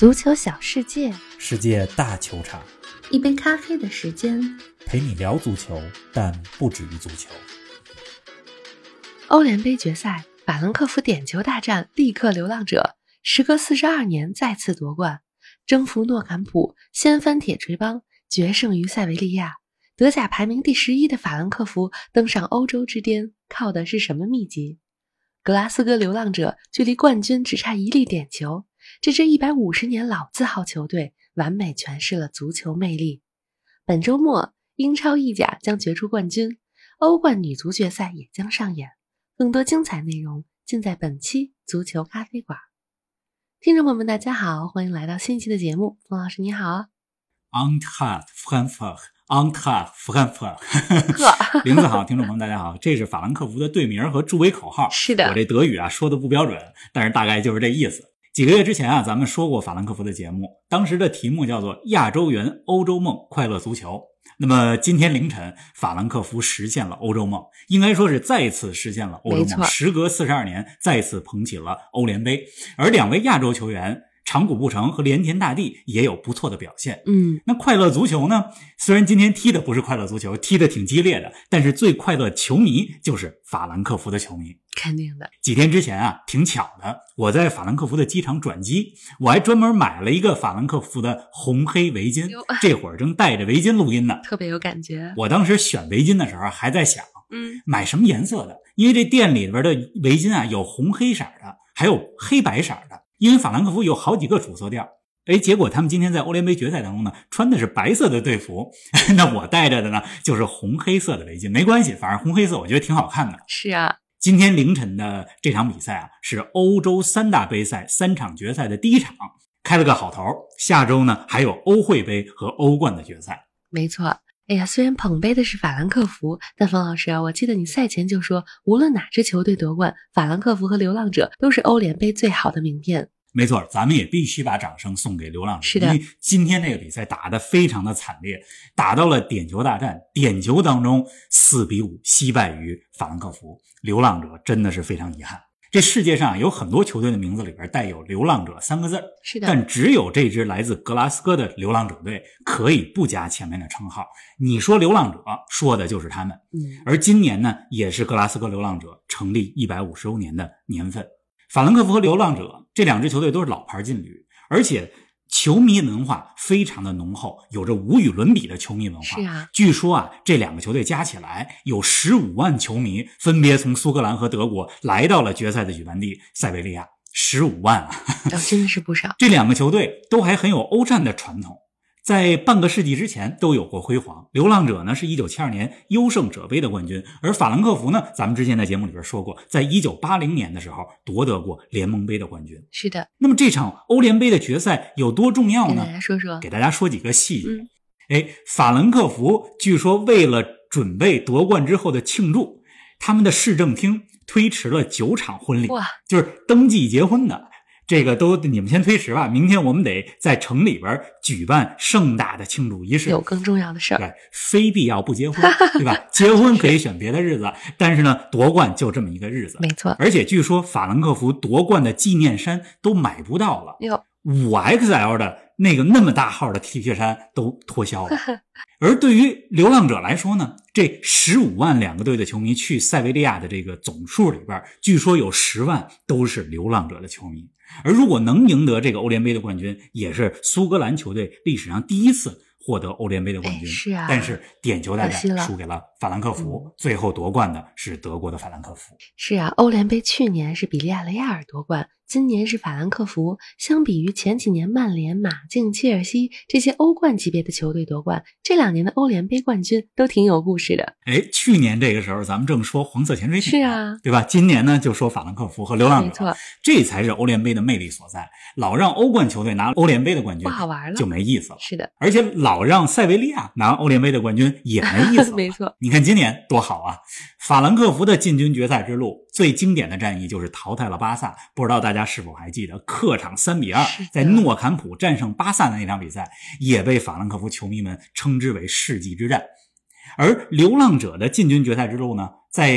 足球小世界，世界大球场，一杯咖啡的时间，陪你聊足球，但不止于足球。欧联杯决赛，法兰克福点球大战，力克流浪者，时隔四十二年再次夺冠，征服诺坎普，掀翻铁锤帮，决胜于塞维利亚。德甲排名第十一的法兰克福登上欧洲之巅，靠的是什么秘籍？格拉斯哥流浪者距离冠军只差一粒点球。这支一百五十年老字号球队完美诠释了足球魅力。本周末，英超、意甲将决出冠军，欧冠女足决赛也将上演。更多精彩内容尽在本期足球咖啡馆。听众朋友们，大家好，欢迎来到新一期的节目。冯老师，你好。Eintracht Frankfurt，Eintracht Frankfurt。名字好，听众朋友们，大家好。这是法兰克福的队名和助威口号。是的，我这德语啊说的不标准，但是大概就是这意思。几个月之前啊，咱们说过法兰克福的节目，当时的题目叫做“亚洲人欧洲梦快乐足球”。那么今天凌晨，法兰克福实现了欧洲梦，应该说是再次实现了欧洲梦。时隔四十二年，再次捧起了欧联杯。而两位亚洲球员长谷部城和连田大地也有不错的表现。嗯，那快乐足球呢？虽然今天踢的不是快乐足球，踢的挺激烈的，但是最快乐球迷就是法兰克福的球迷。肯定的。几天之前啊，挺巧的，我在法兰克福的机场转机，我还专门买了一个法兰克福的红黑围巾。这会儿正戴着围巾录音呢，特别有感觉。我当时选围巾的时候还在想，嗯，买什么颜色的？因为这店里边的围巾啊，有红黑色的，还有黑白色的。因为法兰克福有好几个主色调。哎，结果他们今天在欧联杯决赛当中呢，穿的是白色的队服，那我戴着的呢就是红黑色的围巾。没关系，反正红黑色我觉得挺好看的。是啊。今天凌晨的这场比赛啊，是欧洲三大杯赛三场决赛的第一场，开了个好头。下周呢，还有欧会杯和欧冠的决赛。没错，哎呀，虽然捧杯的是法兰克福，但冯老师啊，我记得你赛前就说，无论哪支球队夺冠，法兰克福和流浪者都是欧联杯最好的名片。没错，咱们也必须把掌声送给流浪者，是的，因为今天这个比赛打得非常的惨烈，打到了点球大战，点球当中四比五惜败于法兰克福，流浪者真的是非常遗憾。这世界上有很多球队的名字里边带有“流浪者”三个字是的，但只有这支来自格拉斯哥的流浪者队可以不加前面的称号。你说流浪者，说的就是他们。嗯，而今年呢，也是格拉斯哥流浪者成立一百五十周年的年份。法兰克福和流浪者这两支球队都是老牌劲旅，而且球迷文化非常的浓厚，有着无与伦比的球迷文化。是啊，据说啊，这两个球队加起来有十五万球迷，分别从苏格兰和德国来到了决赛的举办地塞维利亚。十五万啊，真的是不少。这两个球队都还很有欧战的传统。在半个世纪之前都有过辉煌。流浪者呢是一九七二年优胜者杯的冠军，而法兰克福呢，咱们之前在节目里边说过，在一九八零年的时候夺得过联盟杯的冠军。是的。那么这场欧联杯的决赛有多重要呢？给大家说说，给大家说几个细节。嗯，哎，法兰克福据说为了准备夺冠之后的庆祝，他们的市政厅推迟了九场婚礼，哇，就是登记结婚的。这个都你们先推迟吧，明天我们得在城里边举办盛大的庆祝仪式。有更重要的事儿，对，非必要不结婚，对吧？结婚可以选别的日子，但是呢，夺冠就这么一个日子。没错，而且据说法兰克福夺冠的纪念衫都买不到了，哟，五 XL 的那个那么大号的 T 恤衫都脱销了。而对于流浪者来说呢，这十五万两个队的球迷去塞维利亚的这个总数里边，据说有十万都是流浪者的球迷。而如果能赢得这个欧联杯的冠军，也是苏格兰球队历史上第一次获得欧联杯的冠军。是啊，但是点球大战输给了法兰克福，最后夺冠的是德国的法兰克福。是啊，欧联杯去年是比利亚雷亚尔夺冠。今年是法兰克福，相比于前几年曼联、马竞、切尔西这些欧冠级别的球队夺冠，这两年的欧联杯冠军都挺有故事的。哎，去年这个时候咱们正说黄色潜水艇，是啊，对吧？今年呢就说法兰克福和流浪者，没错，这才是欧联杯的魅力所在。老让欧冠球队拿欧联杯的冠军不好玩了，就没意思了。是的，而且老让塞维利亚拿欧联杯的冠军也没意思。没错，你看今年多好啊！法兰克福的进军决赛之路最经典的战役就是淘汰了巴萨，不知道大家是否还记得？客场三比二在诺坎普战胜巴萨的那场比赛，也被法兰克福球迷们称之为世纪之战。而流浪者的进军决赛之路呢，在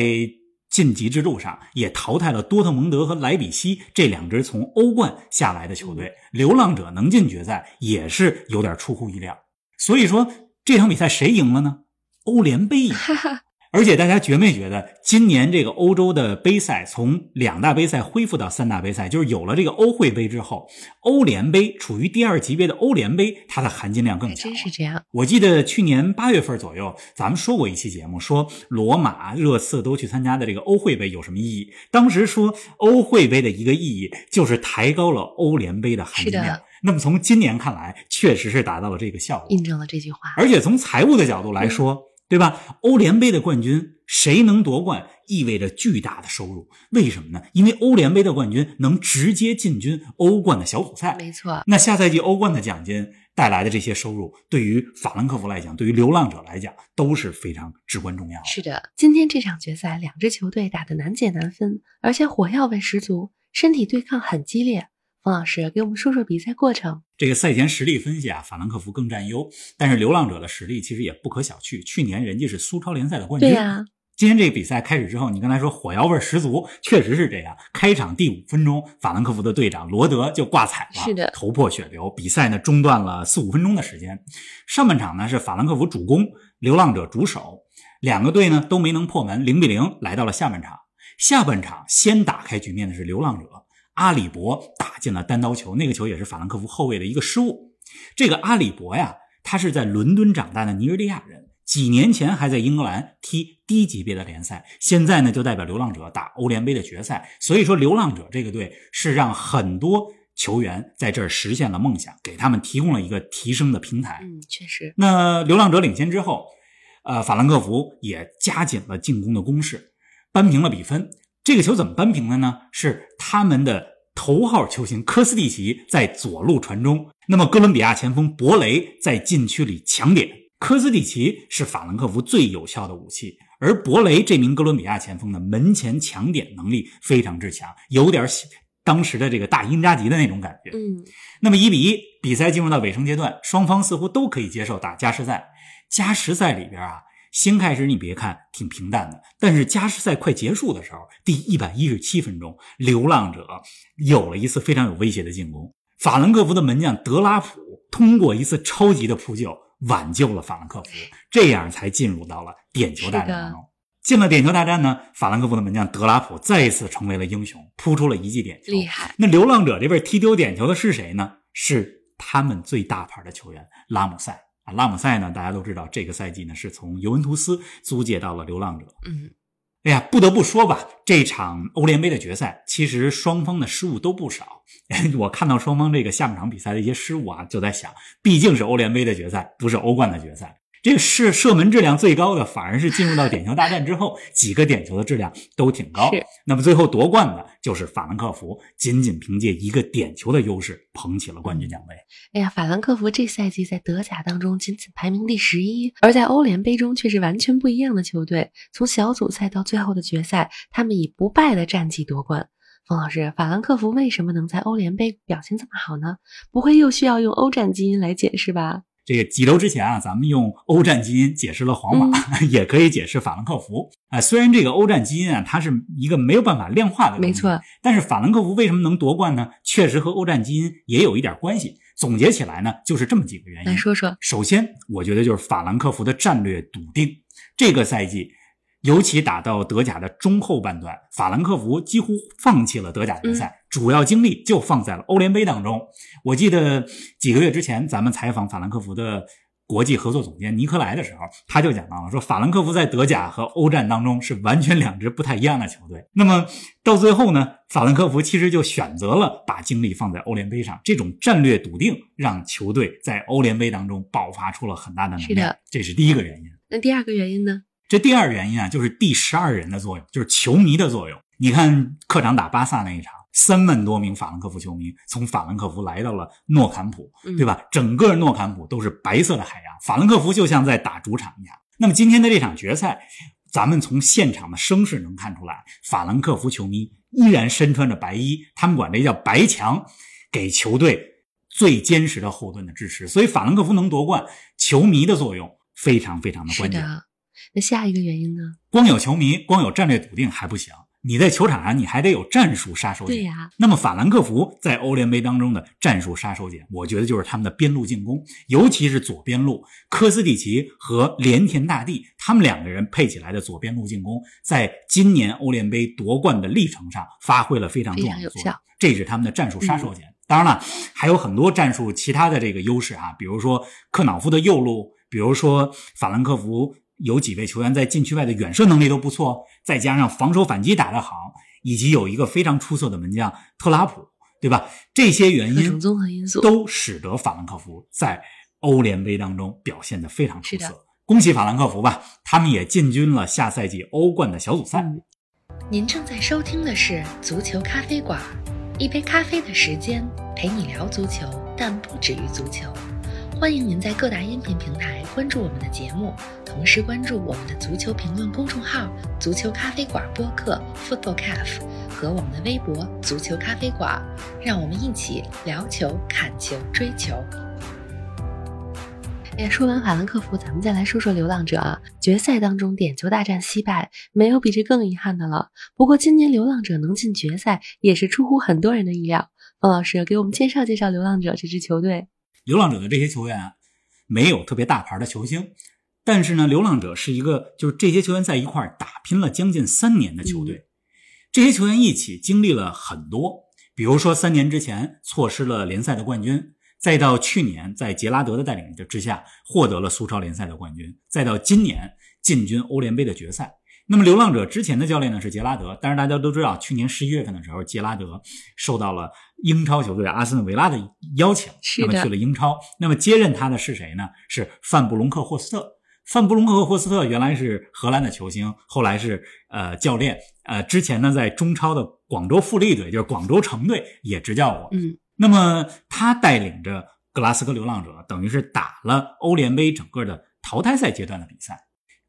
晋级之路上也淘汰了多特蒙德和莱比锡这两支从欧冠下来的球队。流浪者能进决赛也是有点出乎意料。所以说这场比赛谁赢了呢？欧联杯赢。而且大家觉没觉得，今年这个欧洲的杯赛从两大杯赛恢复到三大杯赛，就是有了这个欧会杯之后，欧联杯处于第二级别的欧联杯，它的含金量更强。真是这样。我记得去年八月份左右，咱们说过一期节目，说罗马、热刺都去参加的这个欧会杯有什么意义？当时说欧会杯的一个意义就是抬高了欧联杯的含金量。那么从今年看来，确实是达到了这个效果，印证了这句话。而且从财务的角度来说。对吧？欧联杯的冠军谁能夺冠，意味着巨大的收入。为什么呢？因为欧联杯的冠军能直接进军欧冠的小组赛。没错。那下赛季欧冠的奖金带来的这些收入，对于法兰克福来讲，对于流浪者来讲，都是非常至关重要的。是的，今天这场决赛，两支球队打得难解难分，而且火药味十足，身体对抗很激烈。冯老师给我们说说比赛过程。这个赛前实力分析啊，法兰克福更占优，但是流浪者的实力其实也不可小觑。去年人家是苏超联赛的冠军。对呀。今天这个比赛开始之后，你刚才说火药味十足，确实是这样。开场第五分钟，法兰克福的队长罗德就挂彩了，是的，头破血流。比赛呢中断了四五分钟的时间。上半场呢是法兰克福主攻，流浪者主守，两个队呢都没能破门，零比零来到了下半场。下半场先打开局面的是流浪者。阿里博打进了单刀球，那个球也是法兰克福后卫的一个失误。这个阿里博呀，他是在伦敦长大的尼日利亚人，几年前还在英格兰踢低级别的联赛，现在呢就代表流浪者打欧联杯的决赛。所以说，流浪者这个队是让很多球员在这儿实现了梦想，给他们提供了一个提升的平台。嗯，确实。那流浪者领先之后，呃，法兰克福也加紧了进攻的攻势，扳平了比分。这个球怎么扳平的呢？是他们的头号球星科斯蒂奇在左路传中，那么哥伦比亚前锋博雷在禁区里抢点。科斯蒂奇是法兰克福最有效的武器，而博雷这名哥伦比亚前锋的门前抢点能力非常之强，有点当时的这个大因扎吉的那种感觉。嗯，那么一比一，比赛进入到尾声阶段，双方似乎都可以接受打加时赛。加时赛里边啊。先开始你别看挺平淡的，但是加时赛快结束的时候，第一百一十七分钟，流浪者有了一次非常有威胁的进攻。法兰克福的门将德拉普通过一次超级的扑救，挽救了法兰克福，这样才进入到了点球大战当中。进了点球大战呢，法兰克福的门将德拉普再一次成为了英雄，扑出了一记点球。厉害！那流浪者这边踢丢点球的是谁呢？是他们最大牌的球员拉姆塞。啊，拉姆塞呢？大家都知道，这个赛季呢是从尤文图斯租借到了流浪者。嗯，哎呀，不得不说吧，这场欧联杯的决赛，其实双方的失误都不少。我看到双方这个下半场比赛的一些失误啊，就在想，毕竟是欧联杯的决赛，不是欧冠的决赛。这个射射门质量最高的，反而是进入到点球大战之后，几个点球的质量都挺高。那么最后夺冠的就是法兰克福，仅仅凭借一个点球的优势捧起了冠军奖杯。哎呀，法兰克福这赛季在德甲当中仅仅排名第十一，而在欧联杯中却是完全不一样的球队。从小组赛到最后的决赛，他们以不败的战绩夺冠。冯老师，法兰克福为什么能在欧联杯表现这么好呢？不会又需要用欧战基因来解释吧？这个几周之前啊，咱们用欧战基因解释了皇马，也可以解释法兰克福啊。虽然这个欧战基因啊，它是一个没有办法量化的，没错。但是法兰克福为什么能夺冠呢？确实和欧战基因也有一点关系。总结起来呢，就是这么几个原因。来说说，首先，我觉得就是法兰克福的战略笃定。这个赛季。尤其打到德甲的中后半段，法兰克福几乎放弃了德甲联赛，主要精力就放在了欧联杯当中。我记得几个月之前，咱们采访法兰克福的国际合作总监尼克莱的时候，他就讲到了，说法兰克福在德甲和欧战当中是完全两支不太一样的球队。那么到最后呢，法兰克福其实就选择了把精力放在欧联杯上，这种战略笃定让球队在欧联杯当中爆发出了很大的能量。这是第一个原因。那第二个原因呢？这第二原因啊，就是第十二人的作用，就是球迷的作用。你看客场打巴萨那一场，三万多名法兰克福球迷从法兰克福来到了诺坎普，对吧？整个诺坎普都是白色的海洋，法兰克福就像在打主场一样。那么今天的这场决赛，咱们从现场的声势能看出来，法兰克福球迷依然身穿着白衣，他们管这叫白墙，给球队最坚实的后盾的支持。所以法兰克福能夺冠，球迷的作用非常非常的关键。那下一个原因呢？光有球迷，光有战略笃定还不行。你在球场上，你还得有战术杀手锏。对呀，那么法兰克福在欧联杯当中的战术杀手锏，我觉得就是他们的边路进攻，尤其是左边路，科斯蒂奇和连田大地他们两个人配起来的左边路进攻，在今年欧联杯夺冠的历程上发挥了非常重要的作用。这是他们的战术杀手锏。当然了，还有很多战术其他的这个优势啊，比如说克瑙夫的右路，比如说法兰克福。有几位球员在禁区外的远射能力都不错，再加上防守反击打得好，以及有一个非常出色的门将特拉普，对吧？这些原因综合因素都使得法兰克福在欧联杯当中表现得非常出色。恭喜法兰克福吧，他们也进军了下赛季欧冠的小组赛。您正在收听的是足球咖啡馆，一杯咖啡的时间陪你聊足球，但不止于足球。欢迎您在各大音频平台关注我们的节目，同时关注我们的足球评论公众号“足球咖啡馆播客 ”（Football Cafe） 和我们的微博“足球咖啡馆”，让我们一起聊球、看球、追球。哎，说完法兰克福，咱们再来说说流浪者啊。决赛当中点球大战惜败，没有比这更遗憾的了。不过今年流浪者能进决赛，也是出乎很多人的意料。方老师给我们介绍介绍流浪者这支球队。流浪者的这些球员啊，没有特别大牌的球星，但是呢，流浪者是一个就是这些球员在一块打拼了将近三年的球队。这些球员一起经历了很多，比如说三年之前错失了联赛的冠军，再到去年在杰拉德的带领之下获得了苏超联赛的冠军，再到今年进军欧联杯的决赛。那么，流浪者之前的教练呢是杰拉德，但是大家都知道，去年十一月份的时候，杰拉德受到了英超球队阿森纳维拉的邀请，那么去了英超。那么接任他的是谁呢？是范布隆克霍斯特。范布隆克霍斯特原来是荷兰的球星，后来是呃教练，呃之前呢在中超的广州富力队，就是广州城队也执教过。嗯，那么他带领着格拉斯哥流浪者，等于是打了欧联杯整个的淘汰赛阶段的比赛。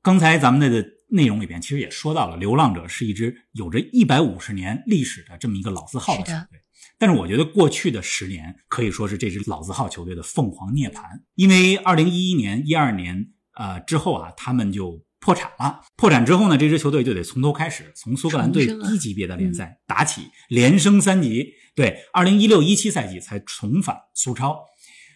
刚才咱们的。内容里边其实也说到了，流浪者是一支有着一百五十年历史的这么一个老字号的球队。但是我觉得过去的十年可以说是这支老字号球队的凤凰涅槃，因为二零一一年、一二年呃之后啊，他们就破产了。破产之后呢，这支球队就得从头开始，从苏格兰队低级别的联赛打起，连升三级。对，二零一六一七赛季才重返苏超。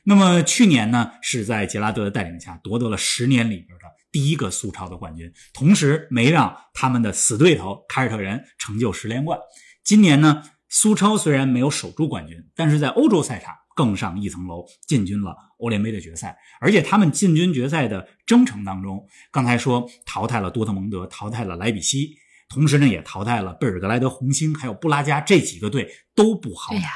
那么去年呢，是在杰拉德的带领下夺得了十年里边的。第一个苏超的冠军，同时没让他们的死对头凯尔特人成就十连冠。今年呢，苏超虽然没有守住冠军，但是在欧洲赛场更上一层楼，进军了欧联杯的决赛。而且他们进军决赛的征程当中，刚才说淘汰了多特蒙德，淘汰了莱比锡，同时呢也淘汰了贝尔格莱德红星，还有布拉加这几个队都不好。对呀，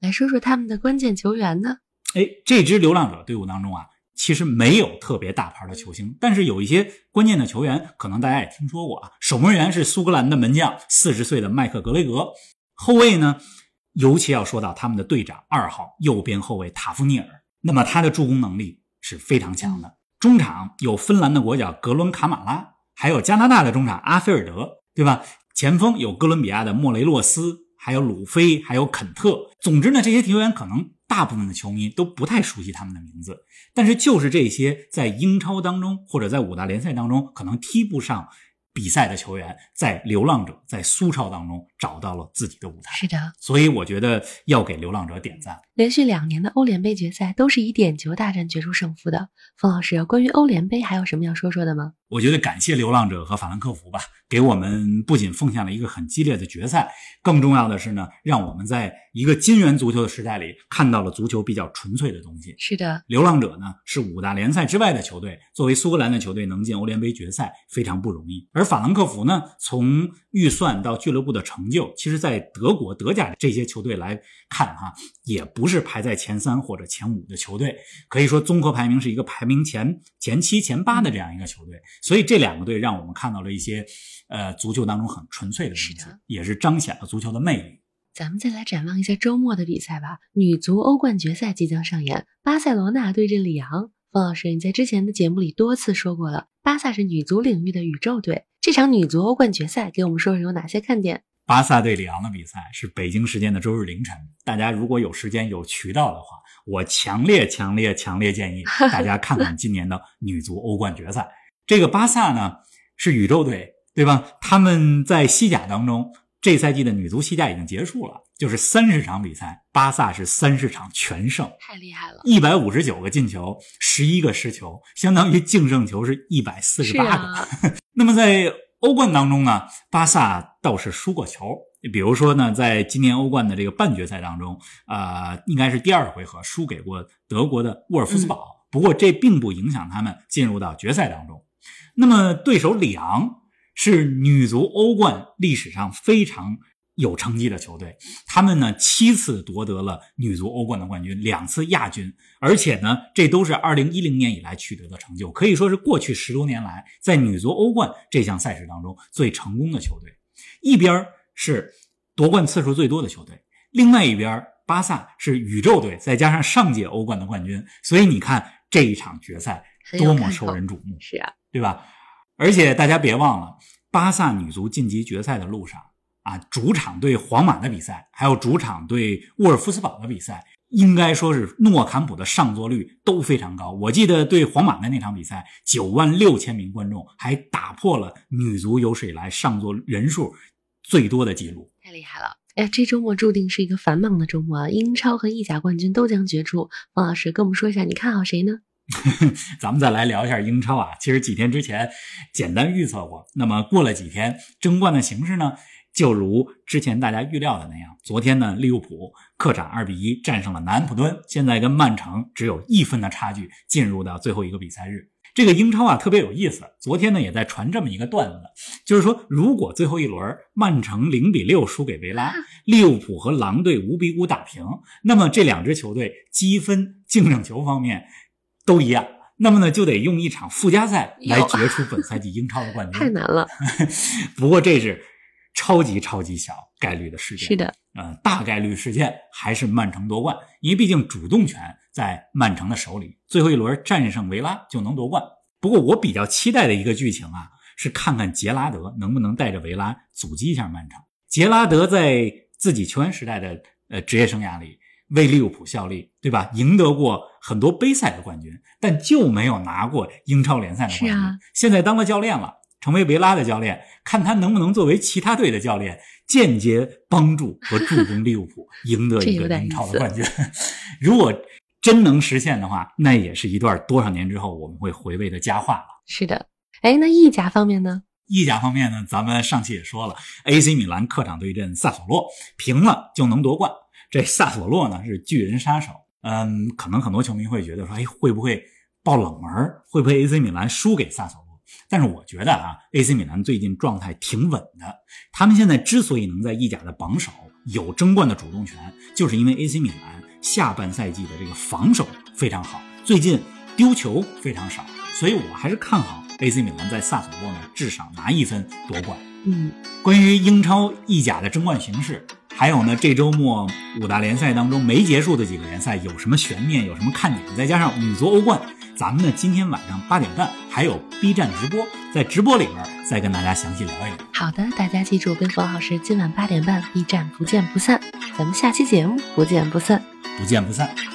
来说说他们的关键球员呢？哎，这支流浪者队伍当中啊。其实没有特别大牌的球星，但是有一些关键的球员，可能大家也听说过啊。守门员是苏格兰的门将，四十岁的麦克格雷格。后卫呢，尤其要说到他们的队长二号右边后卫塔夫尼尔，那么他的助攻能力是非常强的。中场有芬兰的国脚格伦卡马拉，还有加拿大的中场阿菲尔德，对吧？前锋有哥伦比亚的莫雷洛斯，还有鲁菲，还有肯特。总之呢，这些球员可能。大部分的球迷都不太熟悉他们的名字，但是就是这些在英超当中或者在五大联赛当中可能踢不上。比赛的球员在流浪者在苏超当中找到了自己的舞台，是的，所以我觉得要给流浪者点赞。连续两年的欧联杯决赛都是以点球大战决出胜负的。冯老师，关于欧联杯还有什么要说说的吗？我觉得感谢流浪者和法兰克福吧，给我们不仅奉献了一个很激烈的决赛，更重要的是呢，让我们在一个金元足球的时代里看到了足球比较纯粹的东西。是的，流浪者呢是五大联赛之外的球队，作为苏格兰的球队能进欧联杯决赛非常不容易，而。法兰克福呢？从预算到俱乐部的成就，其实，在德国德甲这些球队来看，哈，也不是排在前三或者前五的球队。可以说，综合排名是一个排名前前七、前八的这样一个球队。所以，这两个队让我们看到了一些，呃，足球当中很纯粹的东西，也是彰显了足球的魅力。咱们再来展望一下周末的比赛吧。女足欧冠决赛即将上演，巴塞罗那对阵里昂。方老师，你在之前的节目里多次说过了，巴萨是女足领域的宇宙队。这场女足欧冠决赛，给我们说说有哪些看点？巴萨对里昂的比赛是北京时间的周日凌晨，大家如果有时间有渠道的话，我强烈强烈强烈建议 大家看看今年的女足欧冠决赛。这个巴萨呢是宇宙队，对吧？他们在西甲当中，这赛季的女足西甲已经结束了，就是三十场比赛，巴萨是三十场全胜，太厉害了，一百五十九个进球，十一个失球，相当于净胜球是一百四十八个。啊、那么在欧冠当中呢，巴萨倒是输过球。比如说呢，在今年欧冠的这个半决赛当中，呃，应该是第二回合输给过德国的沃尔夫斯堡。嗯、不过这并不影响他们进入到决赛当中。那么对手里昂是女足欧冠历史上非常有成绩的球队，他们呢七次夺得了女足欧冠的冠军，两次亚军，而且呢这都是二零一零年以来取得的成就，可以说是过去十多年来在女足欧冠这项赛事当中最成功的球队。一边是夺冠次数最多的球队，另外一边巴萨是宇宙队，再加上上届欧冠的冠军，所以你看这一场决赛多么受人瞩目，是啊，对吧？而且大家别忘了，巴萨女足晋级决赛的路上啊，主场对皇马的比赛，还有主场对沃尔夫斯堡的比赛，应该说是诺坎普的上座率都非常高。我记得对皇马的那场比赛，九万六千名观众还打破了女足有史以来上座人数。最多的记录，太厉害了！哎，这周末注定是一个繁忙的周末啊，英超和意甲冠军都将决出。方老师跟我们说一下，你看好谁呢？咱们再来聊一下英超啊。其实几天之前简单预测过，那么过了几天，争冠的形势呢，就如之前大家预料的那样。昨天呢，利物浦客场二比一战胜了南安普敦，现在跟曼城只有一分的差距，进入到最后一个比赛日。这个英超啊特别有意思，昨天呢也在传这么一个段子，就是说如果最后一轮曼城零比六输给维拉，利物浦和狼队五比五打平，那么这两支球队积分、净胜球方面都一样，那么呢就得用一场附加赛来决出本赛季英超的冠军。太难了，不过这是超级超级小概率的事件。是的，呃，大概率事件还是曼城夺冠，因为毕竟主动权在曼城的手里，最后一轮战胜维拉就能夺冠。不过我比较期待的一个剧情啊，是看看杰拉德能不能带着维拉阻击一下曼城。杰拉德在自己球员时代的呃职业生涯里为利物浦效力，对吧？赢得过很多杯赛的冠军，但就没有拿过英超联赛的冠军。啊，现在当了教练了，成为维拉的教练，看他能不能作为其他队的教练，间接帮助和助攻利物浦 赢得一个英超的冠军。如果真能实现的话，那也是一段多少年之后我们会回味的佳话了。是的，哎，那意甲方面呢？意甲方面呢，咱们上期也说了，AC 米兰客场对阵萨索洛，平了就能夺冠。这萨索洛呢是巨人杀手，嗯，可能很多球迷会觉得说，哎，会不会爆冷门？会不会 AC 米兰输给萨索洛？但是我觉得啊，AC 米兰最近状态挺稳的。他们现在之所以能在意甲的榜首有争冠的主动权，就是因为 AC 米兰下半赛季的这个防守非常好，最近丢球非常少，所以我还是看好 AC 米兰在萨索洛呢至少拿一分夺冠。嗯，关于英超、意甲的争冠形势，还有呢这周末五大联赛当中没结束的几个联赛有什么悬念，有什么看点？再加上女足欧冠。咱们呢，今天晚上八点半还有 B 站直播，在直播里边再跟大家详细聊一聊。好的，大家记住，跟冯老师今晚八点半 B 站不见不散，咱们下期节目不见不散，不见不散。